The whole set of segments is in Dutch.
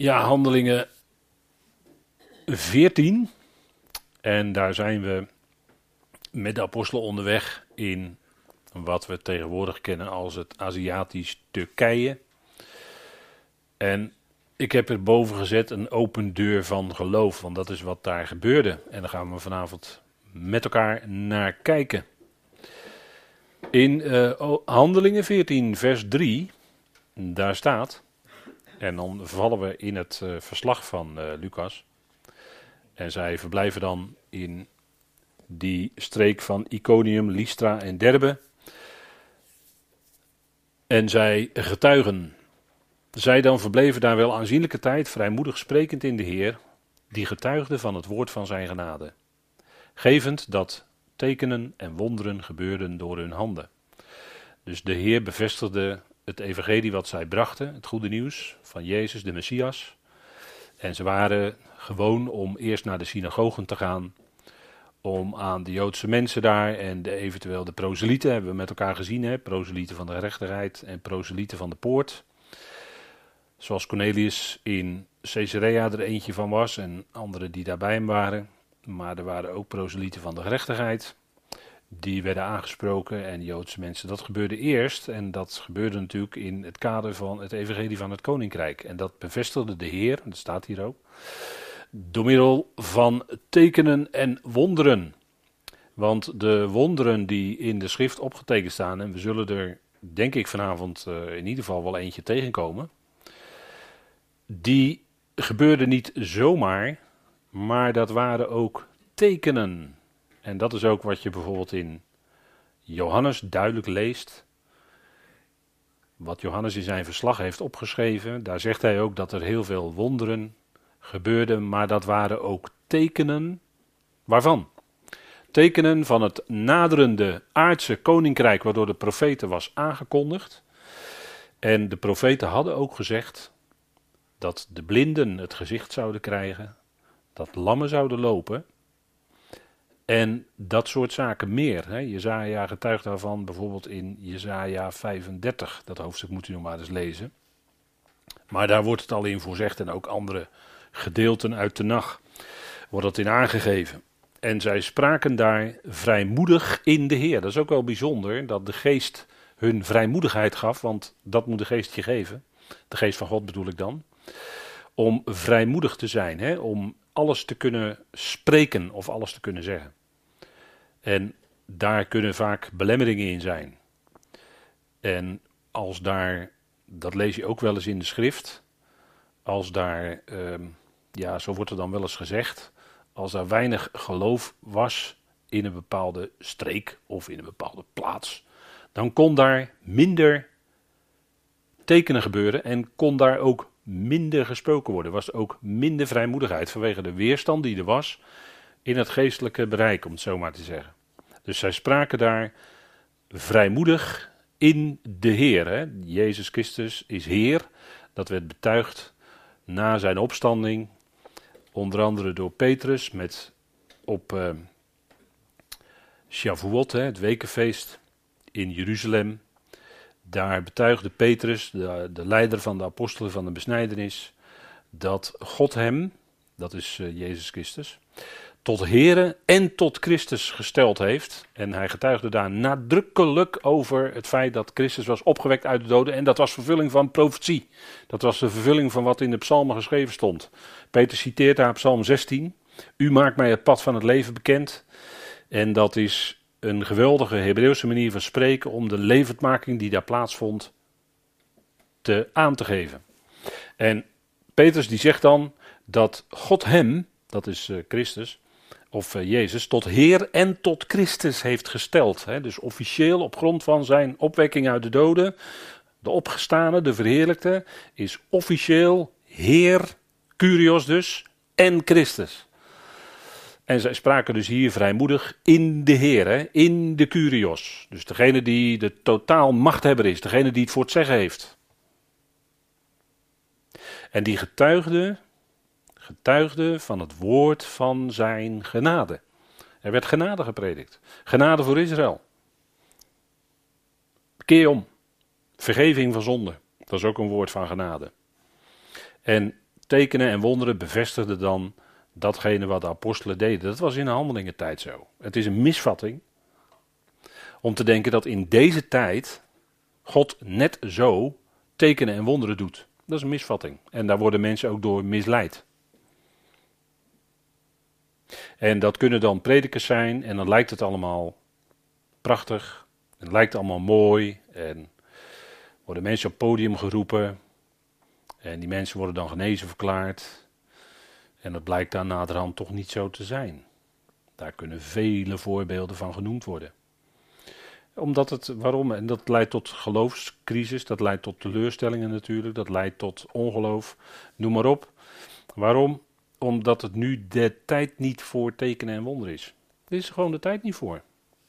Ja, handelingen 14. En daar zijn we met de apostelen onderweg in wat we tegenwoordig kennen als het Aziatisch Turkije. En ik heb er boven gezet een open deur van geloof, want dat is wat daar gebeurde. En daar gaan we vanavond met elkaar naar kijken. In uh, Handelingen 14, vers 3, daar staat, en dan vallen we in het uh, verslag van uh, Lucas. En zij verblijven dan in die streek van Iconium, Lystra en Derbe. En zij getuigen. Zij dan verbleven daar wel aanzienlijke tijd, vrijmoedig sprekend in de Heer, die getuigde van het woord van zijn genade. Gevend dat tekenen en wonderen gebeurden door hun handen. Dus de Heer bevestigde het evangelie wat zij brachten, het goede nieuws van Jezus, de Messias. En ze waren gewoon om eerst naar de synagogen te gaan, om aan de Joodse mensen daar en de, eventueel de proselieten, hebben we met elkaar gezien, hè, proselieten van de gerechtigheid en proselieten van de poort. Zoals Cornelius in Caesarea er eentje van was en anderen die daarbij hem waren. Maar er waren ook proselieten van de gerechtigheid. Die werden aangesproken en Joodse mensen. Dat gebeurde eerst en dat gebeurde natuurlijk in het kader van het evangelie van het koninkrijk. En dat bevestigde de Heer, dat staat hier ook, door middel van tekenen en wonderen. Want de wonderen die in de schrift opgetekend staan, en we zullen er denk ik vanavond uh, in ieder geval wel eentje tegenkomen, die gebeurden niet zomaar, maar dat waren ook tekenen. En dat is ook wat je bijvoorbeeld in Johannes duidelijk leest. Wat Johannes in zijn verslag heeft opgeschreven, daar zegt hij ook dat er heel veel wonderen gebeurden, maar dat waren ook tekenen. Waarvan? Tekenen van het naderende aardse koninkrijk, waardoor de profeten was aangekondigd. En de profeten hadden ook gezegd dat de blinden het gezicht zouden krijgen, dat lammen zouden lopen en dat soort zaken meer. Hè. Jezaja getuigt daarvan bijvoorbeeld in Jezaja 35. Dat hoofdstuk moet u nog maar eens lezen. Maar daar wordt het al in voorzegd en ook andere gedeelten uit de nacht wordt dat in aangegeven. En zij spraken daar vrijmoedig in de Heer. Dat is ook wel bijzonder dat de geest hun vrijmoedigheid gaf, want dat moet de geest je geven. De geest van God bedoel ik dan. Om vrijmoedig te zijn, hè? om alles te kunnen spreken of alles te kunnen zeggen. En daar kunnen vaak belemmeringen in zijn. En als daar, dat lees je ook wel eens in de schrift, als daar, ehm, ja, zo wordt er dan wel eens gezegd, als daar weinig geloof was in een bepaalde streek of in een bepaalde plaats, dan kon daar minder tekenen gebeuren en kon daar ook minder gesproken worden. Was ook minder vrijmoedigheid vanwege de weerstand die er was in het geestelijke bereik, om het zo maar te zeggen. Dus zij spraken daar vrijmoedig in de Heer. Jezus Christus is Heer. Dat werd betuigd na zijn opstanding. Onder andere door Petrus met op uh, Shavuot, hè, het wekenfeest in Jeruzalem. Daar betuigde Petrus, de, de, leider van de apostelen van de besnijdenis, dat God hem, dat is uh, Jezus Christus, tot Here en tot Christus gesteld heeft. En hij getuigde daar nadrukkelijk over het feit dat Christus was opgewekt uit de doden. En dat was vervulling van profetie. Dat was de vervulling van wat in de psalmen geschreven stond. Peter citeert daar psalm 16. U maakt mij het pad van het leven bekend. En dat is een geweldige Hebreeuwse manier van spreken om de levendmaking die daar plaatsvond te aan te geven. En Petrus die zegt dan dat God hem, dat is uh, Christus, of uh, Jezus, tot Heer en tot Christus heeft gesteld. Hè? Dus officieel op grond van zijn opwekking uit de doden, de opgestane, de verheerlijkte, is officieel Heer, Curios dus, en Christus. En zij spraken dus hier vrijmoedig in de Heer, in de Curios. Dus degene die de totaal machthebber is, degene die het voor het zeggen heeft. En die getuigde getuigde van het woord van zijn genade. Er werd genade gepredikt. Genade voor Israël. Keer om. Vergeving van zonde. Dat is ook een woord van genade. En tekenen en wonderen bevestigden dan datgene wat de apostelen deden. Dat was in de handelingentijd zo. Het is een misvatting om te denken dat in deze tijd God net zo tekenen en wonderen doet. Dat is een misvatting. En daar worden mensen ook door misleid. En dat kunnen dan predikers zijn en dan lijkt het allemaal prachtig. Het lijkt allemaal mooi en worden mensen op het podium geroepen. En die mensen worden dan genezen verklaard. En dat blijkt dan naderhand toch niet zo te zijn. Daar kunnen vele voorbeelden van genoemd worden. Omdat het, waarom? En dat leidt tot geloofscrisis, dat leidt tot teleurstellingen natuurlijk, dat leidt tot ongeloof, noem maar op. Waarom? Omdat het nu de tijd niet voor tekenen en wonderen is. Er is gewoon de tijd niet voor.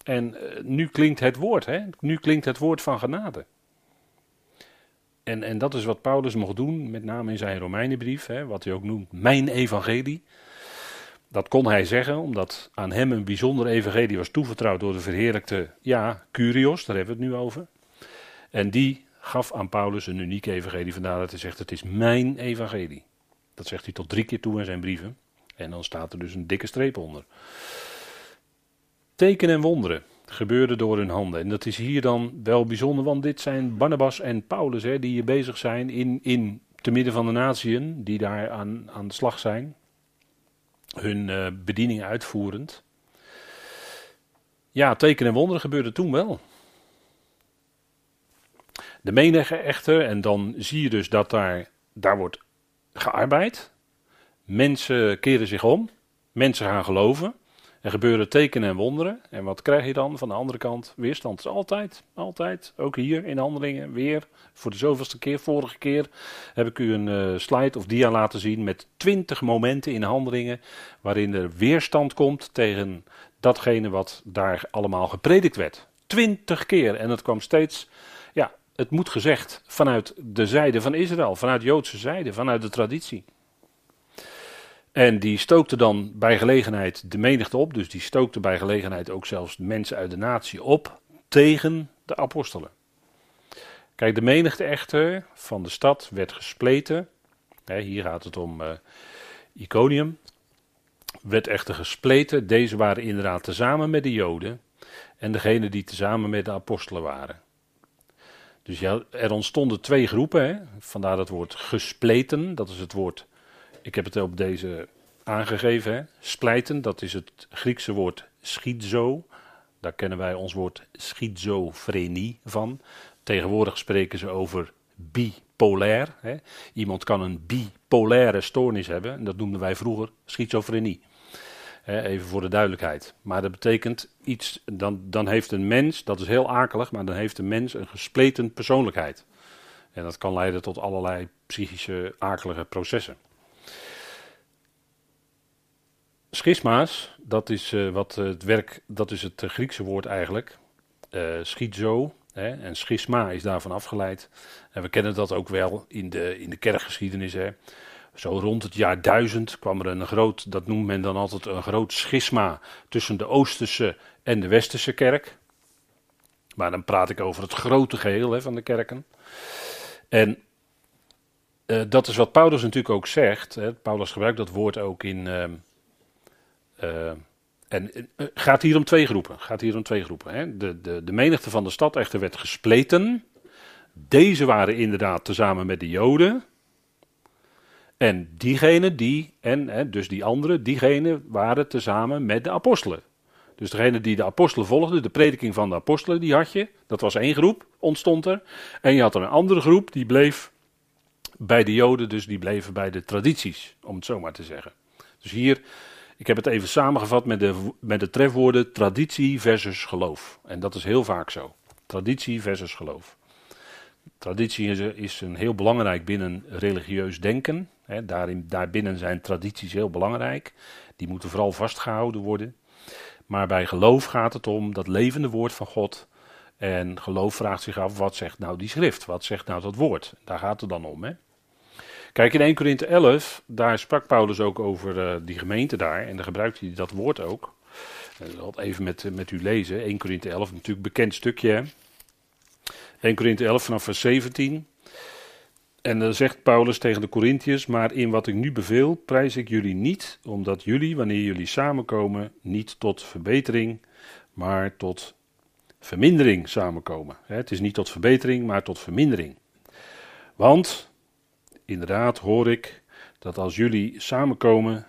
En uh, nu klinkt het woord, hè? nu klinkt het woord van genade. En, en dat is wat Paulus mocht doen, met name in zijn Romeinenbrief, hè, wat hij ook noemt mijn evangelie. Dat kon hij zeggen, omdat aan hem een bijzonder evangelie was toevertrouwd door de verheerlijkte, ja, Curios, daar hebben we het nu over. En die gaf aan Paulus een uniek evangelie, vandaar dat hij zegt, het is mijn evangelie. Dat zegt hij tot drie keer toe in zijn brieven. En dan staat er dus een dikke streep onder. Tekenen en wonderen gebeurde door hun handen. En dat is hier dan wel bijzonder, want dit zijn Barnabas en Paulus hè, die hier bezig zijn in, in te midden van de natieën, die daar aan, aan de slag zijn, hun uh, bediening uitvoerend. Ja, tekenen en wonderen gebeurde toen wel. De menige echter, en dan zie je dus dat daar, daar wordt gearbeid. Mensen keren zich om, mensen gaan geloven. Er gebeuren tekenen en wonderen. En wat krijg je dan van de andere kant? Weerstand is altijd, altijd. Ook hier in handelingen weer. Voor de zoveelste keer. Vorige keer heb ik u een uh, slide of dia laten zien met twintig momenten in handelingen. Waarin er weerstand komt tegen datgene wat daar allemaal gepredikt werd. Twintig keer. En het kwam steeds, het moet gezegd vanuit de zijde van Israël. Vanuit Joodse zijde, vanuit de traditie. En die stookte dan bij gelegenheid de menigte op, dus die stookte bij gelegenheid ook zelfs mensen uit de natie op tegen de apostelen. Kijk, de menigte echter van de stad werd gespleten. hier gaat het om uh, Iconium. Werd echter gespleten. Deze waren inderdaad tezamen met de Joden. En degene die tezamen met de apostelen waren. Dus ja, er ontstonden twee groepen. Hè. Vandaar dat woord gespleten. Dat is het woord ik heb het op deze aangegeven. Hè. Splijten, dat is het Griekse woord schizo. Daar kennen wij ons woord schizofrenie van. Tegenwoordig spreken ze over bipolair. Hè. Iemand kan een bipolaire stoornis hebben. En dat noemden wij vroeger schizofrenie. Even voor de duidelijkheid. Maar dat betekent iets, dan, dan heeft een mens, dat is heel akelig, maar dan heeft een mens een gespleten persoonlijkheid. En dat kan leiden tot allerlei psychische akelige processen. Schisma's, dat is uh, wat het werk, dat is het Griekse woord eigenlijk. Uh, schizo, hè, en schisma is daarvan afgeleid. En we kennen dat ook wel in de, in de kerkgeschiedenis. Hè. Zo rond het jaar 1000 kwam er een groot, dat noemt men dan altijd een groot schisma tussen de Oosterse en de Westerse kerk. Maar dan praat ik over het grote geheel hè, van de kerken. En uh, dat is wat Paulus natuurlijk ook zegt. Hè. Paulus gebruikt dat woord ook in, uh, en uh, gaat hier om twee groepen. Gaat hier om twee groepen. Hè. De, de, de menigte van de stad echter werd gespleten. Deze waren inderdaad tezamen met de Joden. En diegene die, en hè, dus die andere, diegene waren tezamen met de apostelen. Dus degene die de apostelen volgde, de prediking van de apostelen, die had je. Dat was één groep, ontstond er. En je had er een andere groep, die bleef bij de Joden, dus die bleven bij de tradities, om het zo maar te zeggen. Dus hier ik heb het even samengevat met de, met de trefwoorden traditie versus geloof. En dat is heel vaak zo. Traditie versus geloof. Traditie is, een heel belangrijk binnen religieus denken. Daarin, daarbinnen zijn tradities heel belangrijk. Die moeten vooral vastgehouden worden. Maar bij geloof gaat het om dat levende woord van God. En geloof vraagt zich af, wat zegt nou die schrift? Wat zegt nou dat woord? Daar gaat het dan om. Kijk, in 1 Korinthe 11, daar sprak Paulus ook over uh, die gemeente daar. En daar gebruikt hij dat woord ook. Ik zal het even met, met u lezen. 1 Korinthe 11, natuurlijk bekend stukje. Hè? 1 Korinthe 11 vanaf vers 17. En dan zegt Paulus tegen de Corinthiërs: Maar in wat ik nu beveel, prijs ik jullie niet, omdat jullie, wanneer jullie samenkomen, niet tot verbetering, maar tot vermindering samenkomen. Het is niet tot verbetering, maar tot vermindering. Want, inderdaad, hoor ik dat als jullie samenkomen,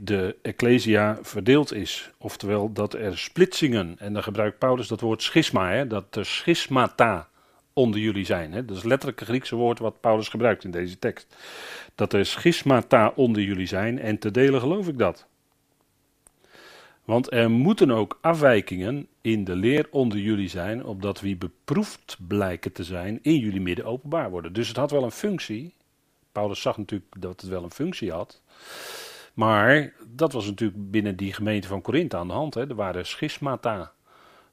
de Ecclesia verdeeld is. Oftewel dat er splitsingen, en dan gebruikt Paulus dat woord schisma, hè, dat er schismata onder jullie zijn. Hè. Dat is letterlijk het Griekse woord wat Paulus gebruikt in deze tekst. Dat er schismata onder jullie zijn en te delen geloof ik dat. Want er moeten ook afwijkingen in de leer onder jullie zijn, opdat wie beproefd blijken te zijn in jullie midden openbaar worden. Dus het had wel een functie. Paulus zag natuurlijk dat het wel een functie had. Maar dat was natuurlijk binnen die gemeente van Korinthe aan de hand. Hè. Er waren schismata.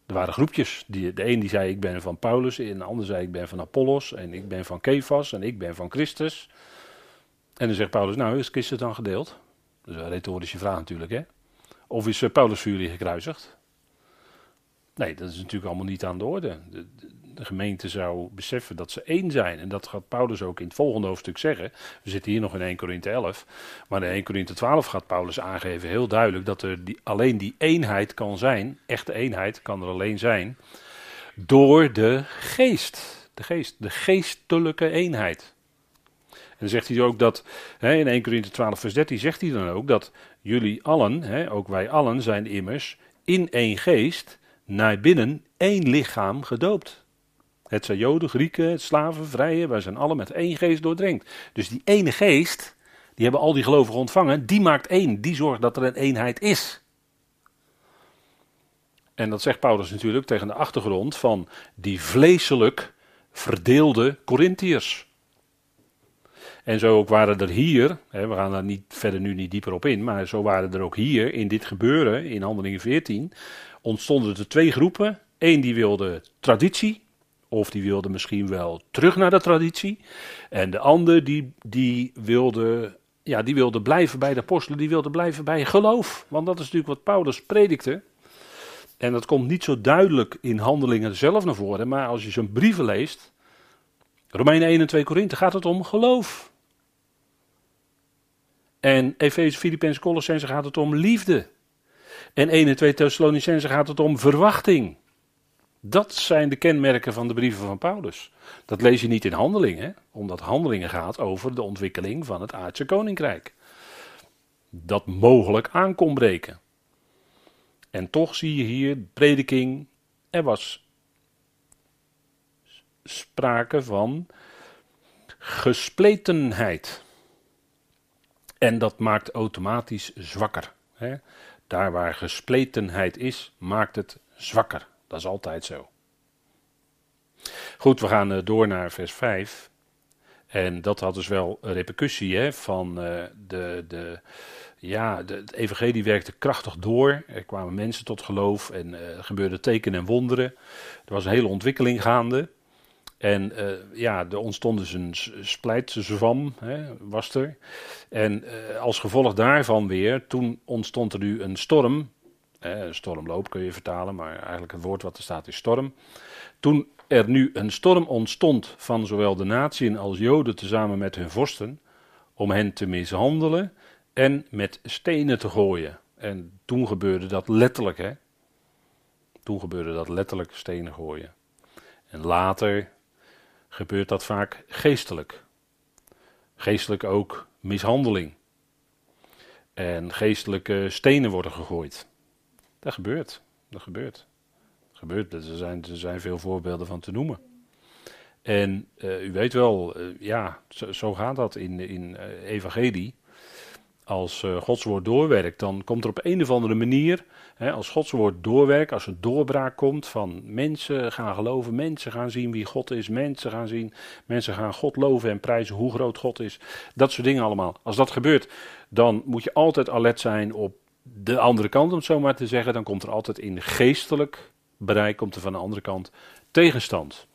Er waren groepjes. Die, de een die zei ik ben van Paulus, en de ander zei ik ben van Apollos, en ik ben van Kefas, en ik ben van Christus. En dan zegt Paulus, nou is Christus dan gedeeld? Dat is een retorische vraag natuurlijk, hè. Of is eh, Paulus voor jullie gekruisigd? Nee, dat is natuurlijk allemaal niet aan de orde. De, gemeente zou beseffen dat ze één zijn. En dat gaat Paulus ook in het volgende hoofdstuk zeggen. We zitten hier nog in 1 Korinthe 11. Maar in 1 Korinthe 12 gaat Paulus aangeven heel duidelijk dat er die, alleen die eenheid kan zijn. Echte eenheid kan er alleen zijn. Door de geest. De geest. De geestelijke eenheid. En dan zegt hij ook dat, hè, in 1 Korinthe 12 vers 13 zegt hij dan ook dat jullie allen, hè, ook wij allen zijn immers in één geest naar binnen één lichaam gedoopt. Het zijn Joden, Grieken, slaven, vrije, wij zijn alle met één geest doordrenkt. Dus die ene geest, die hebben al die gelovigen ontvangen, die maakt één, die zorgt dat er een eenheid is. En dat zegt Paulus natuurlijk tegen de achtergrond van die vleeselijk verdeelde Corinthiërs. En zo ook waren er hier, hè, we gaan daar niet, verder nu niet dieper op in, maar zo waren er ook hier in dit gebeuren, in Handelingen 14, ontstonden er twee groepen. Eén die wilde traditie, of die wilde misschien wel terug naar de traditie. En de ander die, die, wilde, ja, die wilde blijven bij de apostelen, die wilde blijven bij geloof. Want dat is natuurlijk wat Paulus predikte. En dat komt niet zo duidelijk in handelingen zelf naar voren, maar als je zijn brieven leest, Romeinen 1 en 2 Korinthe, gaat het om geloof. En Efeze, Filippenzen, Colossense gaat het om liefde. En 1 en 2 Thessalonicense gaat het om verwachting. Dat zijn de kenmerken van de brieven van Paulus. Dat lees je niet in handelingen, omdat handelingen gaat over de ontwikkeling van het aardse koninkrijk. Dat mogelijk aan kon breken. En toch zie je hier prediking, er was sprake van gespletenheid. En dat maakt automatisch zwakker. Hè? Daar waar gespletenheid is, maakt het zwakker. Dat is altijd zo. Goed, we gaan eh, door naar vers 5. En dat had dus wel een repercussie hè, van uh, de, de, ja, de, het evangelie werkte krachtig door. Er kwamen mensen tot geloof en uh, er gebeurden tekenen en wonderen. Er was een hele ontwikkeling gaande. En ja, er ontstond dus een splijtzwam, hè, was er. En als gevolg daarvan weer, toen ontstond er nu een storm. Eh, stormloop kun je vertalen, maar eigenlijk het woord wat er staat is storm. Toen er nu een storm ontstond van zowel de natieën als Joden tezamen met hun vorsten, om hen te mishandelen en met stenen te gooien. En toen gebeurde dat letterlijk, hè. Toen gebeurde dat letterlijk stenen gooien. En later gebeurt dat vaak geestelijk. Geestelijk ook mishandeling. En geestelijke stenen worden gegooid. Dat gebeurt. Dat gebeurt. Dat gebeurt. Er zijn, er zijn veel voorbeelden van te noemen. En uh, u weet wel, uh, ja, zo, gaat dat in, in uh, evangelie als Gods woord doorwerkt, dan komt er op een of andere manier, hè, als Gods woord doorwerkt, als er doorbraak komt van mensen gaan geloven, mensen gaan zien wie God is, mensen gaan zien, mensen gaan God loven en prijzen hoe groot God is, dat soort dingen allemaal. Als dat gebeurt, dan moet je altijd alert zijn op de andere kant, om het zo maar te zeggen. Dan komt er altijd in geestelijk bereik, komt er van de andere kant tegenstand.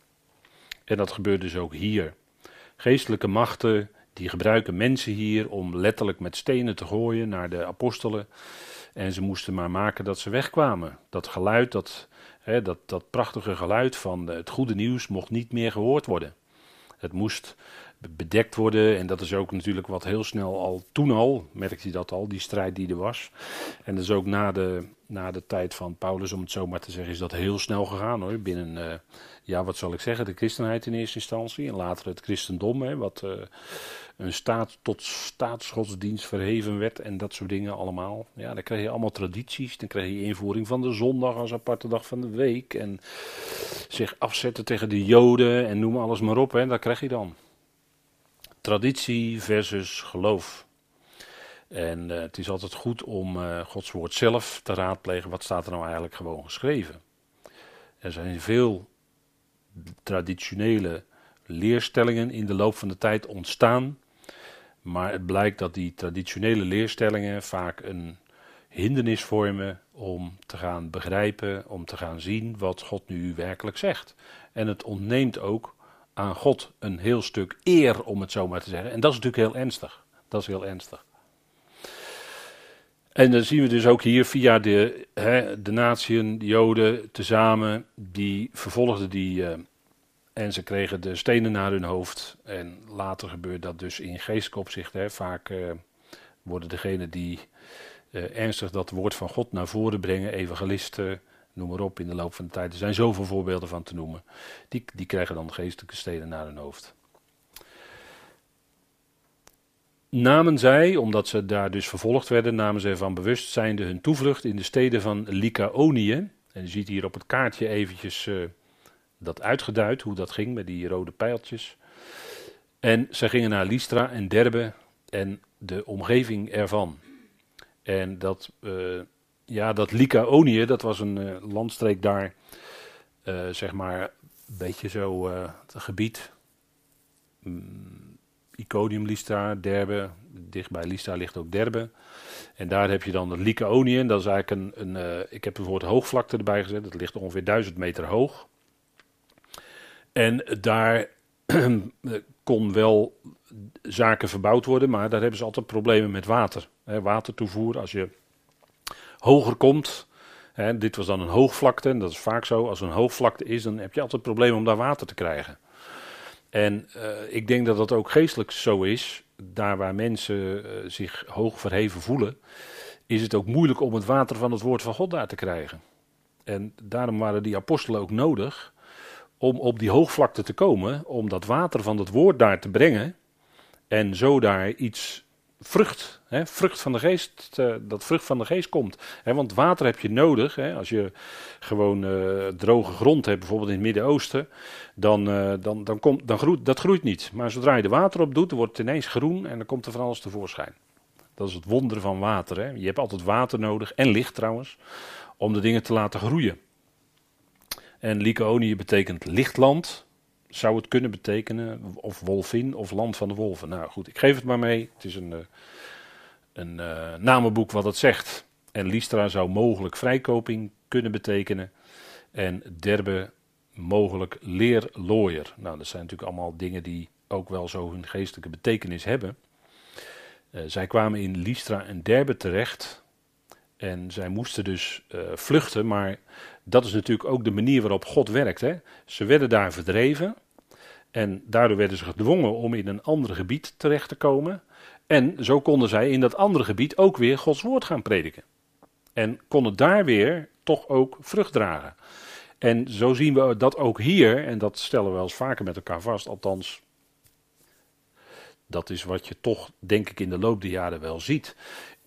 En dat gebeurt dus ook hier. Geestelijke machten die gebruiken mensen hier om letterlijk met stenen te gooien naar de apostelen. En ze moesten maar maken dat ze wegkwamen. Dat geluid, dat, hè, dat, dat prachtige geluid van het goede nieuws mocht niet meer gehoord worden. Het moest, bedekt worden. En dat is ook natuurlijk wat heel snel al, toen al, merkte je dat al, die strijd die er was. En is ook na de, na de tijd van Paulus, om het zo maar te zeggen, is dat heel snel gegaan hoor. Binnen, uh, ja wat zal ik zeggen, de christenheid in eerste instantie en later het christendom, hè, wat uh, een staat tot staatsgodsdienst verheven werd en dat soort dingen allemaal. Ja, dan kreeg je allemaal tradities, dan kreeg je invoering van de zondag als aparte dag van de week en zich afzetten tegen de joden en noem alles maar op, hè, dat krijg je dan. Traditie versus geloof. En uh, het is altijd goed om uh, Gods woord zelf te raadplegen. Wat staat er nou eigenlijk gewoon geschreven? Er zijn veel traditionele leerstellingen in de loop van de tijd ontstaan. Maar het blijkt dat die traditionele leerstellingen vaak een hindernis vormen om te gaan begrijpen, om te gaan zien wat God nu werkelijk zegt. En het ontneemt ook aan God een heel stuk eer, om het zo maar te zeggen. En dat is natuurlijk heel ernstig. Dat is heel ernstig. En dan zien we dus ook hier via de, hè, de natieën, de Joden, tezamen, die vervolgden die. Uh, en ze kregen de stenen naar hun hoofd. En later gebeurt dat dus in geestelijk opzicht. Hè. Vaak uh, worden degenen die uh, ernstig dat woord van God naar voren brengen, evangelisten, noem maar op, in de loop van de tijd. Er zijn zoveel voorbeelden van te noemen. Die, die krijgen dan geestelijke stenen naar hun hoofd. Namen zij, omdat ze daar dus vervolgd werden, namen zij van bewustzijnde hun toevlucht in de steden van Lycaonië. En je ziet hier op het kaartje eventjes uh, dat uitgeduid, hoe dat ging met die rode pijltjes. En ze gingen naar Lystra en Derbe en de omgeving ervan. En dat uh, ja, dat Lycaonië, dat was een uh, landstreek daar, uh, zeg maar, een beetje zo uh, het gebied. Um, Iconium, Lystra, Derbe, dichtbij Lystra ligt ook Derbe. En daar heb je dan de Lycaonië, dat is eigenlijk een, een ik heb bijvoorbeeld hoogvlakte erbij gezet, dat ligt ongeveer 1000 meter hoog. En daar kon wel zaken verbouwd worden, maar daar hebben ze altijd problemen met water. Watertoevoer, als je hoger komt. Hè, dit was dan een hoogvlakte, en dat is vaak zo. Als er een hoogvlakte is, dan heb je altijd problemen om daar water te krijgen. En uh, ik denk dat dat ook geestelijk zo is. Daar waar mensen uh, zich hoog verheven voelen, is het ook moeilijk om het water van het woord van God daar te krijgen. En daarom waren die apostelen ook nodig om op die hoogvlakte te komen, om dat water van het woord daar te brengen en zo daar iets vrucht, hè, vrucht van de geest, dat vrucht van de geest komt. Hè, want water heb je nodig. Hè, als je gewoon uh, droge grond hebt, bijvoorbeeld in het Midden-Oosten, dan, uh, dan, dan, komt, dan groeit dat groeit niet. Maar zodra je er water op doet, dan wordt het ineens groen en dan komt er van alles tevoorschijn. Dat is het wonder van water. Hè. Je hebt altijd water nodig, en licht trouwens, om de dingen te laten groeien. En Lycaonië betekent lichtland, zou het kunnen betekenen. Of wolvin of land van de wolven. Nou goed, ik geef het maar mee. Het is een, eh, een uh, namenboek wat het zegt. En Lystra zou mogelijk vrijkoping kunnen betekenen. En Derbe mogelijk leerlooier. Nou, dat zijn natuurlijk allemaal dingen die ook wel zo hun geestelijke betekenis hebben. Uh, zij kwamen in Lystra en Derbe terecht. En zij moesten dus vluchten, maar dat is natuurlijk ook de manier waarop God werkt. Hè? Ze werden daar verdreven en daardoor werden ze gedwongen om in een ander gebied terecht te komen. En zo konden zij in dat andere gebied ook weer Gods woord gaan prediken. En konden daar weer toch ook vrucht dragen. En zo zien we dat ook hier, en dat stellen we wel eens vaker met elkaar vast, althans, dat is wat je toch, denk ik, in de loop der jaren wel ziet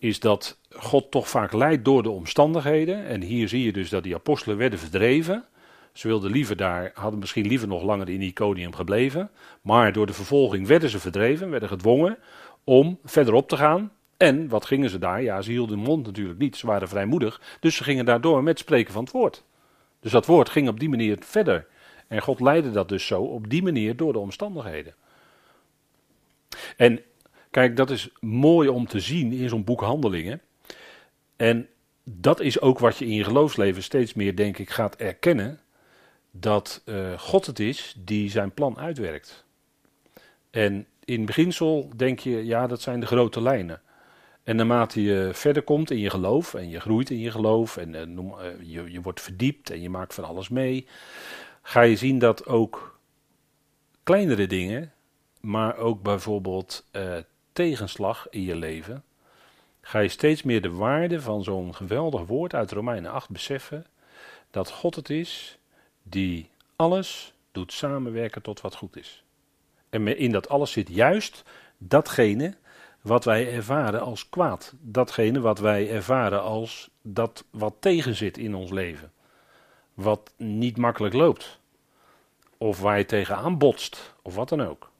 is dat God toch vaak leidt door de omstandigheden. En hier zie je dus dat die apostelen werden verdreven. Ze wilden liever daar, hadden misschien liever nog langer in Iconium gebleven. Maar door de vervolging werden ze verdreven, werden gedwongen om verderop te gaan. En wat gingen ze daar? Ja, ze hielden de mond natuurlijk niet. Ze waren vrijmoedig. Dus ze gingen daardoor met spreken van het woord. Dus dat woord ging op die manier verder. En God leidde dat dus zo op die manier door de omstandigheden. En Kijk, dat is mooi om te zien in zo'n boek Handelingen. En dat is ook wat je in je geloofsleven steeds meer, denk ik, gaat erkennen. Dat uh, God het is die zijn plan uitwerkt. En in beginsel denk je, ja, dat zijn de grote lijnen. En naarmate je verder komt in je geloof en je groeit in je geloof en noem, uh, je, je wordt verdiept en je maakt van alles mee, ga je zien dat ook kleinere dingen maar ook bijvoorbeeld uh, tegenslag in je leven, ga je steeds meer de waarde van zo'n geweldig woord uit Romeinen 8 beseffen. Dat God het is die alles doet samenwerken tot wat goed is. En in dat alles zit juist datgene wat wij ervaren als kwaad. Datgene wat wij ervaren als dat wat tegenzit in ons leven. Wat niet makkelijk loopt. Of waar je tegenaan botst, of wat dan ook.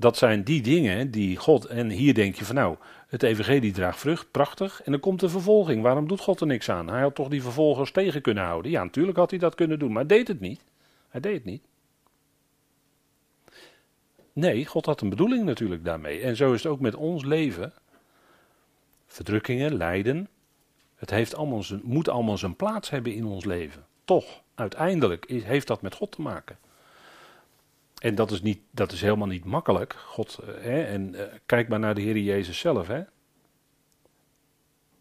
Dat zijn die dingen die God, en hier denk je van nou, het evangelie draagt vrucht, prachtig, en dan komt de vervolging. Waarom doet God er niks aan? Hij had toch die vervolgers tegen kunnen houden? Ja, natuurlijk had hij dat kunnen doen, maar hij deed het niet. Hij deed het niet. Nee, God had een bedoeling natuurlijk daarmee. En zo is het ook met ons leven. Verdrukkingen, lijden. Het heeft allemaal zijn, moet allemaal zijn plaats hebben in ons leven. Toch, uiteindelijk heeft dat met God te maken. En dat is, niet, dat is helemaal niet makkelijk. God, eh, hè, en uh, kijk maar naar de Heer Jezus zelf. Hè.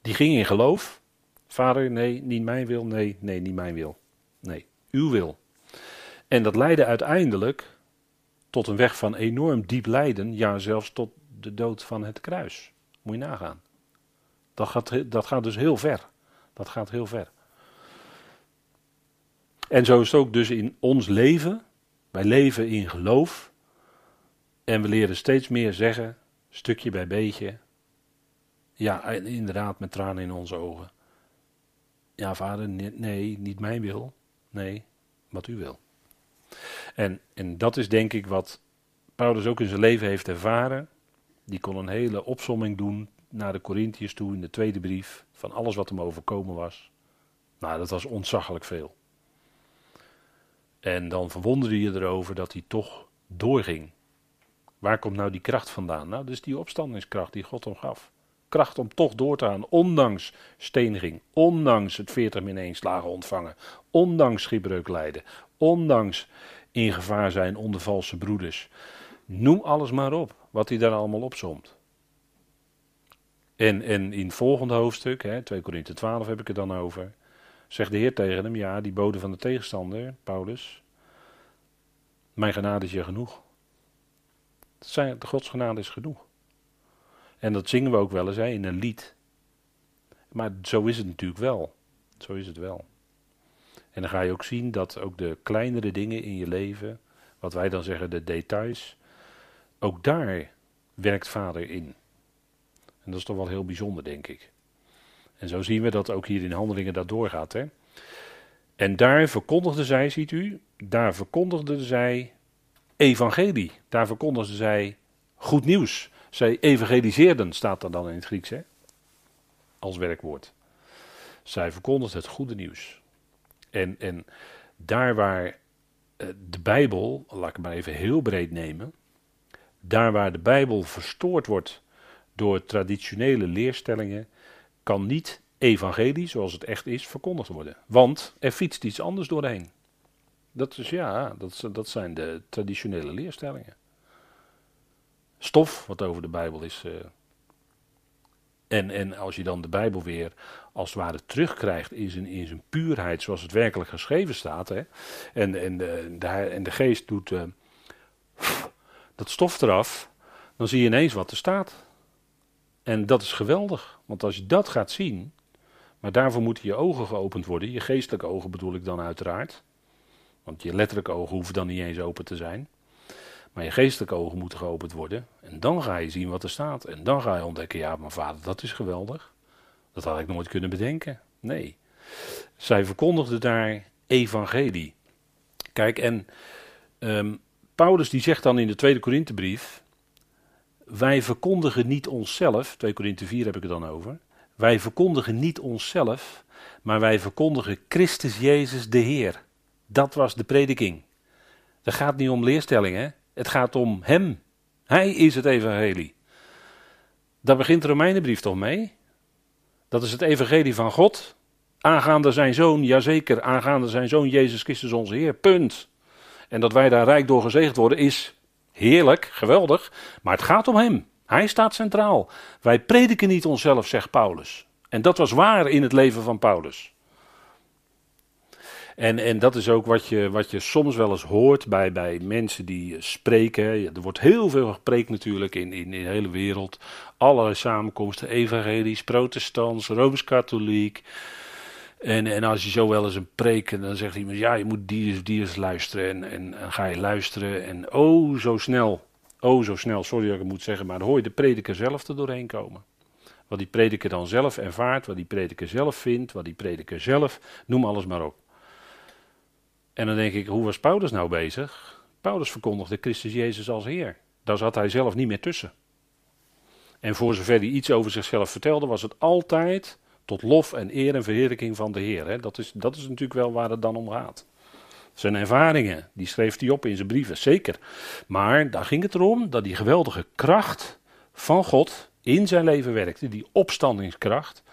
Die ging in geloof. Vader, nee, niet mijn wil. Nee, nee, niet mijn wil. Nee, uw wil. En dat leidde uiteindelijk tot een weg van enorm diep lijden. Ja, zelfs tot de dood van het kruis. Moet je nagaan. Dat gaat, dat gaat dus heel ver. Dat gaat heel ver. En zo is het ook dus in ons leven wij leven in geloof en we leren steeds meer zeggen, stukje bij beetje. Ja, inderdaad, met tranen in onze ogen. Ja, vader, nee, niet mijn wil. Nee, wat u wil. En, en dat is denk ik wat Paulus ook in zijn leven heeft ervaren. Die kon een hele opsomming doen naar de Corinthiërs toe in de tweede brief. Van alles wat hem overkomen was. Nou, dat was ontzaglijk veel. En dan verwonderde je erover dat hij toch doorging. Waar komt nou die kracht vandaan? Nou, dus die opstandingskracht die God hem gaf. Kracht om toch door te gaan, ondanks steniging, ondanks het 40 min 1 slagen ontvangen, ondanks schipbreuk lijden, ondanks in gevaar zijn onder valse broeders. Noem alles maar op, wat hij daar allemaal opzomt. En, in het volgende hoofdstuk, hè, 2 Korinthe 12 heb ik het dan over, Zegt de Heer tegen hem, ja, die bode van de tegenstander, Paulus, mijn genade is je genoeg. De Gods genade is genoeg. En dat zingen we ook wel eens hè, in een lied. Maar zo is het natuurlijk wel. Zo is het wel. En dan ga je ook zien dat ook de kleinere dingen in je leven, wat wij dan zeggen de details, ook daar werkt Vader in. En dat is toch wel heel bijzonder, denk ik. En zo zien we dat ook hier in handelingen dat doorgaat. Hè? En daar verkondigden zij, ziet u, daar verkondigden zij evangelie. Daar verkondigden zij goed nieuws. Zij evangeliseerden, staat er dan in het Grieks, hè? als werkwoord. Zij verkondigden het goede nieuws. En, en daar waar eh, de Bijbel, laat ik het maar even heel breed nemen, daar waar de Bijbel verstoord wordt door traditionele leerstellingen, kan niet evangelie, zoals het echt is, verkondigd worden. Want er fietst iets anders doorheen. Dat is ja, dat, dat zijn de traditionele leerstellingen. Stof, wat over de Bijbel is. Uh, en, en als je dan de Bijbel weer als het ware terugkrijgt in zijn, in zijn puurheid, zoals het werkelijk geschreven staat. Hè, en, en, de, de, en de geest doet uh, dat stof eraf, dan zie je ineens wat er staat. En dat is geweldig, want als je dat gaat zien, maar daarvoor moeten je ogen geopend worden, je geestelijke ogen bedoel ik dan uiteraard, want je letterlijke ogen hoeven dan niet eens open te zijn, maar je geestelijke ogen moeten geopend worden en dan ga je zien wat er staat en dan ga je ontdekken, ja maar vader, dat is geweldig, dat had ik nooit kunnen bedenken, nee. Zij verkondigden daar evangelie. Kijk, en um, Paulus die zegt dan in de tweede Korinthebrief, wij verkondigen niet onszelf, 2 Korinthe 4 heb ik het dan over. Wij verkondigen niet onszelf, maar wij verkondigen Christus Jezus de Heer. Dat was de prediking. Het gaat niet om leerstellingen, het gaat om Hem. Hij is het evangelie. Daar begint de Romeinenbrief toch mee? Dat is het evangelie van God. Aangaande zijn zoon, jazeker, aangaande zijn zoon Jezus Christus onze Heer. Punt. En dat wij daar rijk door gezegend worden is Heerlijk, geweldig, maar het gaat om Hem. Hij staat centraal. Wij prediken niet onszelf, zegt Paulus. En dat was waar in het leven van Paulus. En, en dat is ook wat je, wat je soms wel eens hoort bij, bij mensen die spreken. Er wordt heel veel gepreekt natuurlijk in, in, in de hele wereld. Allerlei samenkomsten, evangelisch, protestants, rooms-katholiek. En, en als je zo wel eens een preek, dan zegt iemand, ja, je moet die eens luisteren. En, en, en ga je luisteren en oh, zo snel, oh, zo snel, sorry dat ik het moet zeggen, maar dan hoor je de prediker zelf er doorheen komen. Wat die prediker dan zelf ervaart, wat die prediker zelf vindt, wat die prediker zelf, noem alles maar op. En dan denk ik, hoe was Paulus nou bezig? Paulus verkondigde Christus Jezus als Heer. Daar zat hij zelf niet meer tussen. En voor zover hij iets over zichzelf vertelde, was het altijd tot lof en eer en verheerlijking van de Heer. Hè. Dat, is, dat is natuurlijk wel waar het dan om gaat. Zijn ervaringen, die schreef hij op in zijn brieven, zeker. Maar daar ging het erom dat die geweldige kracht van God in zijn leven werkte, die opstandingskracht.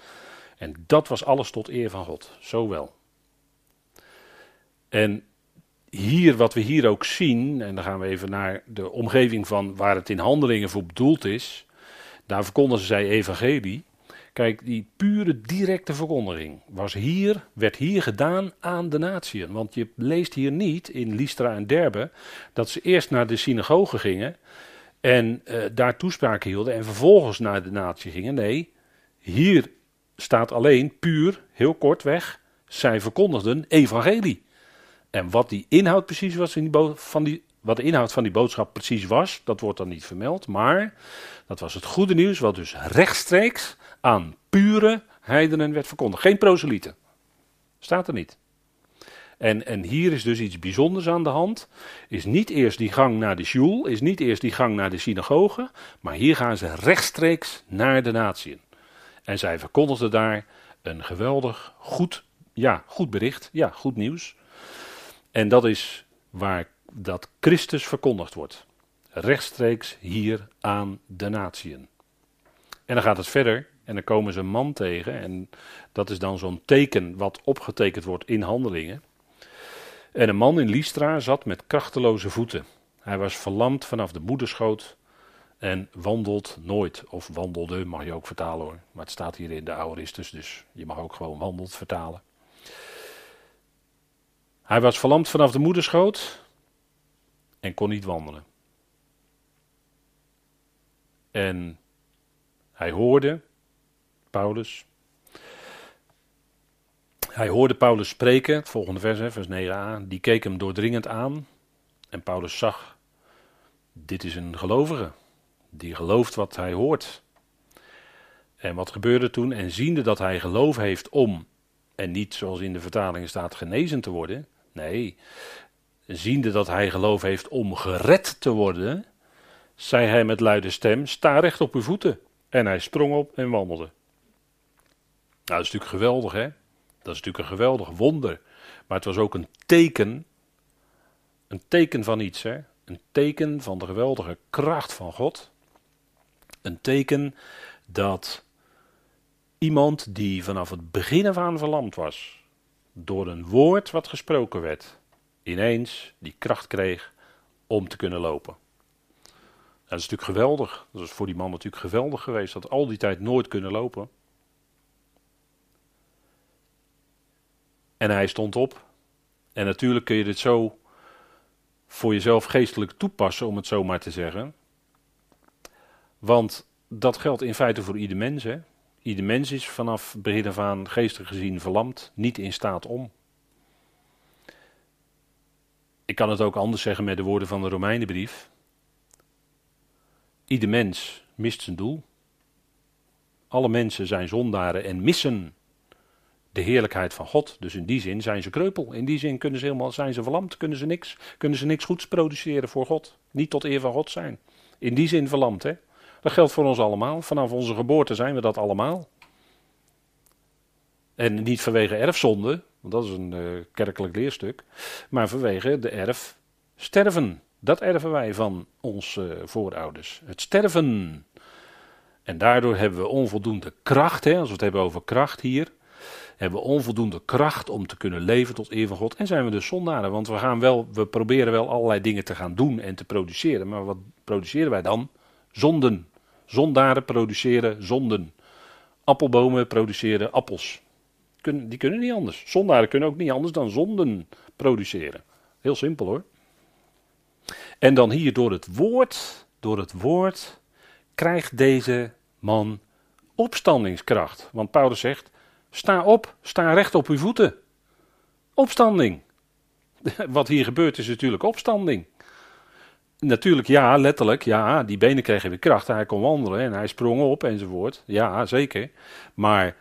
En dat was alles tot eer van God, zo wel. En hier, wat we hier ook zien, en dan gaan we even naar de omgeving van waar het in handelingen voor bedoeld is. Daar verkondigen zij evangelie. Kijk, die pure directe verkondiging was hier, werd hier gedaan aan de natieën. Want je leest hier niet in Lystra en Derbe dat ze eerst naar de synagoge gingen en uh, daar toespraken hielden en vervolgens naar de natie gingen. Nee, hier staat alleen puur, heel kort weg, zij verkondigden evangelie. En wat die inhoud precies was in die van die, wat de inhoud van die boodschap precies was, dat wordt dan niet vermeld. Maar dat was het goede nieuws, wat dus rechtstreeks aan pure heidenen werd verkondigd. Geen proselieten. Staat er niet. En, en hier is dus iets bijzonders aan de hand. Is niet eerst die gang naar de shul, is niet eerst die gang naar de synagoge, maar hier gaan ze rechtstreeks naar de natieën. En zij verkondigden daar een geweldig goed, ja, goed bericht, ja, goed nieuws. En dat is waar dat Christus verkondigd wordt. Rechtstreeks hier aan de natieën. En dan gaat het verder en dan komen ze een man tegen en dat is dan zo'n teken wat opgetekend wordt in handelingen. En een man in Lystra zat met krachteloze voeten. Hij was verlamd vanaf de moederschoot en wandelt nooit. Of wandelde, mag je ook vertalen hoor. Maar het staat hier in de Aoristus, dus je mag ook gewoon wandelt vertalen. Hij was verlamd vanaf de moederschoot en kon niet wandelen. En hij hoorde Paulus. Hij hoorde Paulus spreken, het volgende vers, vers 9a. Die keek hem doordringend aan. En Paulus zag: Dit is een gelovige. Die gelooft wat hij hoort. En wat gebeurde toen? En ziende dat hij geloof heeft om, en niet zoals in de vertaling staat, genezen te worden, Nee, ziende dat hij geloof heeft om gered te worden, zei hij met luide stem: Sta recht op uw voeten. En hij sprong op en wandelde. Nou, dat is natuurlijk geweldig, hè? Dat is natuurlijk een geweldig wonder. Maar het was ook een teken. Een teken van iets, hè? Een teken van de geweldige kracht van God. Een teken dat iemand die vanaf het begin af aan verlamd was, door een woord wat gesproken werd, ineens die kracht kreeg om te kunnen lopen. Dat is natuurlijk geweldig. Dat is voor die man natuurlijk geweldig geweest. Dat al die tijd nooit kunnen lopen. En hij stond op. En natuurlijk kun je dit zo voor jezelf geestelijk toepassen, om het zo maar te zeggen. Want dat geldt in feite voor ieder mens. Hè? Ieder mens is vanaf begin af aan geestelijk gezien verlamd, niet in staat om. Ik kan het ook anders zeggen met de woorden van de Romeinenbrief. Ieder mens mist zijn doel. Alle mensen zijn zondaren en missen de heerlijkheid van God. Dus in die zin zijn ze kreupel. In die zin kunnen ze helemaal, zijn ze verlamd, kunnen ze niks, kunnen ze niks goeds produceren voor God. Niet tot eer van God zijn. In die zin verlamd, hè. Dat geldt voor ons allemaal. Vanaf onze geboorte zijn we dat allemaal. En niet vanwege erfzonde, want dat is een uh, kerkelijk leerstuk, maar vanwege de erfsterven. Dat erven wij van onze voorouders. Het sterven. En daardoor hebben we onvoldoende kracht, hè, als we het hebben over kracht hier, hebben we onvoldoende kracht om te kunnen leven tot eer van God. En zijn we dus zondaren, want we, gaan wel, we proberen wel allerlei dingen te gaan doen en te produceren. Maar wat produceren wij dan? Zonden. Zondaren produceren zonden. Appelbomen produceren appels. die kunnen niet anders. Zondaren kunnen ook niet anders dan zonden produceren. Heel simpel hoor. En dan hier door het woord, door het woord krijgt deze man opstandingskracht. Want Paulus zegt: sta op, sta recht op uw voeten. Opstanding. Wat hier gebeurt is natuurlijk opstanding. Natuurlijk, ja, letterlijk, ja, die benen kregen weer kracht. Hij kon wandelen en hij sprong op enzovoort. Ja, zeker. Maar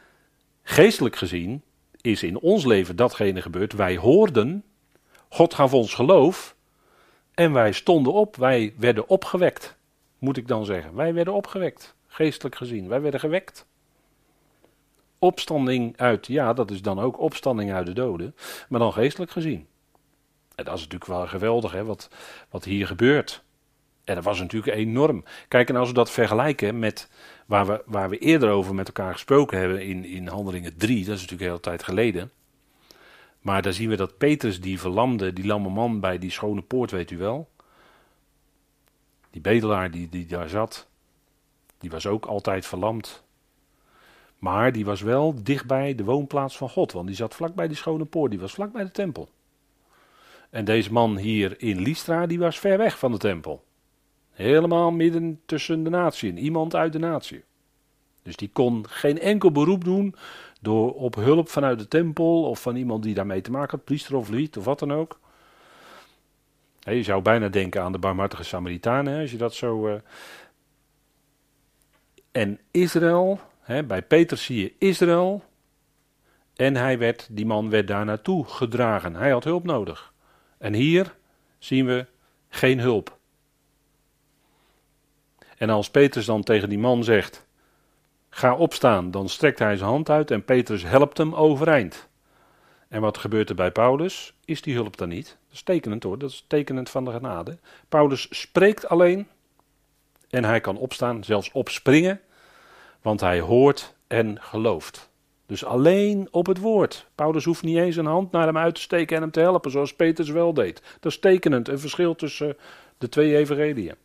geestelijk gezien is in ons leven datgene gebeurd. Wij hoorden, God gaf ons geloof en wij stonden op. Wij werden opgewekt, moet ik dan zeggen. Wij werden opgewekt, geestelijk gezien. Wij werden gewekt. Opstanding uit, ja, dat is dan ook opstanding uit de doden, maar dan geestelijk gezien. En dat is natuurlijk wel geweldig, hè, wat, wat hier gebeurt. En dat was natuurlijk enorm. Kijk, en als we dat vergelijken met waar we, waar we eerder over met elkaar gesproken hebben in, in Handelingen 3, dat is natuurlijk hele tijd geleden. Maar daar zien we dat Petrus, die verlamde, die lamme man bij die schone poort, weet u wel. Die bedelaar die, die daar zat, die was ook altijd verlamd. Maar die was wel dichtbij de woonplaats van God, want die zat vlakbij die schone poort, die was vlakbij de tempel. En deze man hier in Lystra, die was ver weg van de tempel. Helemaal midden tussen de natie, iemand uit de natie. Dus die kon geen enkel beroep doen door op hulp vanuit de tempel of van iemand die daarmee te maken had, priester of lied of wat dan ook. je zou bijna denken aan de barmhartige Samaritanen, als je dat zo. Uh... En Israël, bij Petrus zie je Israël. En hij werd, die man werd daar naartoe gedragen. Hij had hulp nodig. En hier zien we geen hulp. En als Petrus dan tegen die man zegt: Ga opstaan, dan strekt hij zijn hand uit en Petrus helpt hem overeind. En wat gebeurt er bij Paulus? Is die hulp dan niet? Dat is tekenend hoor, dat is tekenend van de genade. Paulus spreekt alleen en hij kan opstaan, zelfs opspringen, want hij hoort en gelooft. Dus alleen op het woord. Paulus hoeft niet eens een hand naar hem uit te steken en hem te helpen, zoals Petrus wel deed. Dat is tekenend, een verschil tussen de twee evangeliën.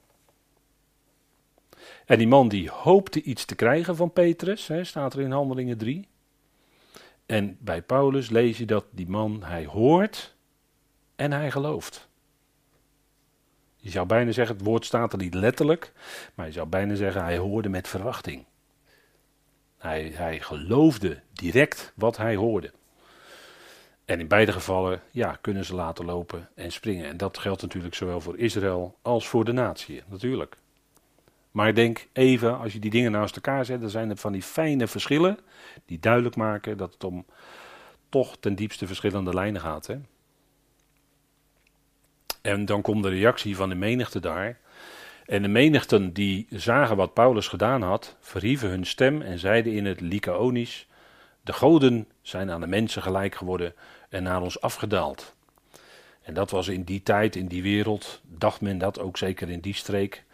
En die man die hoopte iets te krijgen van Petrus, hè, staat er in Handelingen 3. En bij Paulus lees je dat die man, hij hoort en hij gelooft. Je zou bijna zeggen, het woord staat er niet letterlijk, maar je zou bijna zeggen, hij hoorde met verwachting. Hij, hij geloofde direct wat hij hoorde. En in beide gevallen ja, kunnen ze laten lopen en springen. En dat geldt natuurlijk zowel voor Israël als voor de natie, natuurlijk. Maar ik denk even, als je die dingen naast elkaar zet, dan zijn er van die fijne verschillen die duidelijk maken dat het om toch ten diepste verschillende lijnen gaat. Hè? En dan komt de reactie van de menigte daar. En de menigten die zagen wat Paulus gedaan had, verhieven hun stem en zeiden in het Lycaonisch: De goden zijn aan de mensen gelijk geworden en naar ons afgedaald. En dat was in die tijd, in die wereld, dacht men dat ook zeker in die streek.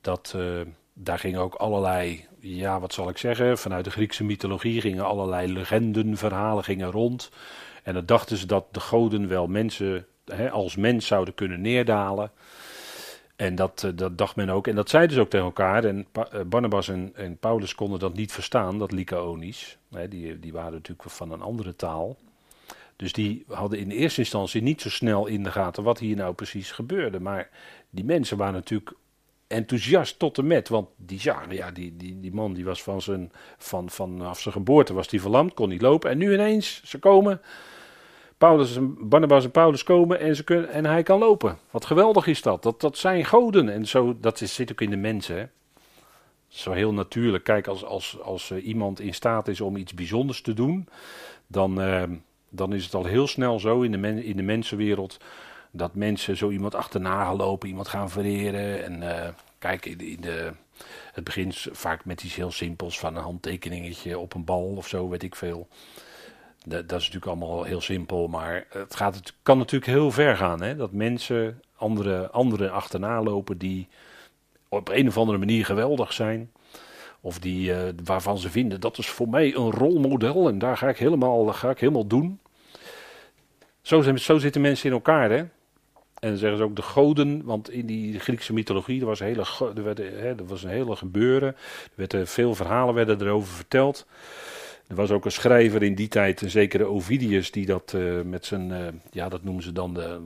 Dat, uh, daar gingen ook allerlei, ja wat zal ik zeggen, vanuit de Griekse mythologie gingen allerlei legenden, verhalen gingen rond. En dan dachten ze dat de goden wel mensen hè, als mens zouden kunnen neerdalen. En dat, eh, dat dacht men ook. En dat zeiden ze ook tegen elkaar. En eh, Barnabas en, en Paulus konden dat niet verstaan, dat Lycaonisch. Die, die waren natuurlijk van een andere taal. Dus die hadden in eerste instantie niet zo snel in de gaten wat hier nou precies gebeurde. Maar die mensen waren natuurlijk enthousiast tot en met. Want die zagen, ja, die, die, die man die was van zijn, van, vanaf zijn geboorte was die verlamd, kon niet lopen. En nu ineens, ze komen, Paulus en Barnabas en Paulus komen en, ze kunnen, en hij kan lopen. Wat geweldig is dat. Dat, dat zijn goden. En zo, dat zit ook in de mensen. Zo heel natuurlijk. Kijk, als, als, als uh, iemand in staat is om iets bijzonders te doen, dan, uh, dan is het al heel snel zo in de, in de mensenwereld dat mensen zo iemand achterna gaan lopen, iemand gaan vereren. En uh, kijk, in, het begint vaak met iets heel simpels van een handtekeningetje op een bal of zo, weet ik veel. Dat, dat, is natuurlijk allemaal heel simpel, maar het, gaat, het kan natuurlijk heel ver gaan. Hè? Dat mensen andere, anderen achterna lopen die op een of andere manier geweldig zijn. Of die, uh, waarvan ze vinden dat is voor mij een rolmodel en daar ga ik helemaal, ga ik helemaal doen. Zo, zo zitten mensen in elkaar. Hè? En dan zeggen ze ook de goden, want in die Griekse mythologie er was, hele, er, hè, er was een hele gebeuren. Er werden veel verhalen werden erover verteld. Er was ook een schrijver in die tijd, een zekere Ovidius, die dat uh, met zijn, uh, ja, dat noemen ze dan de.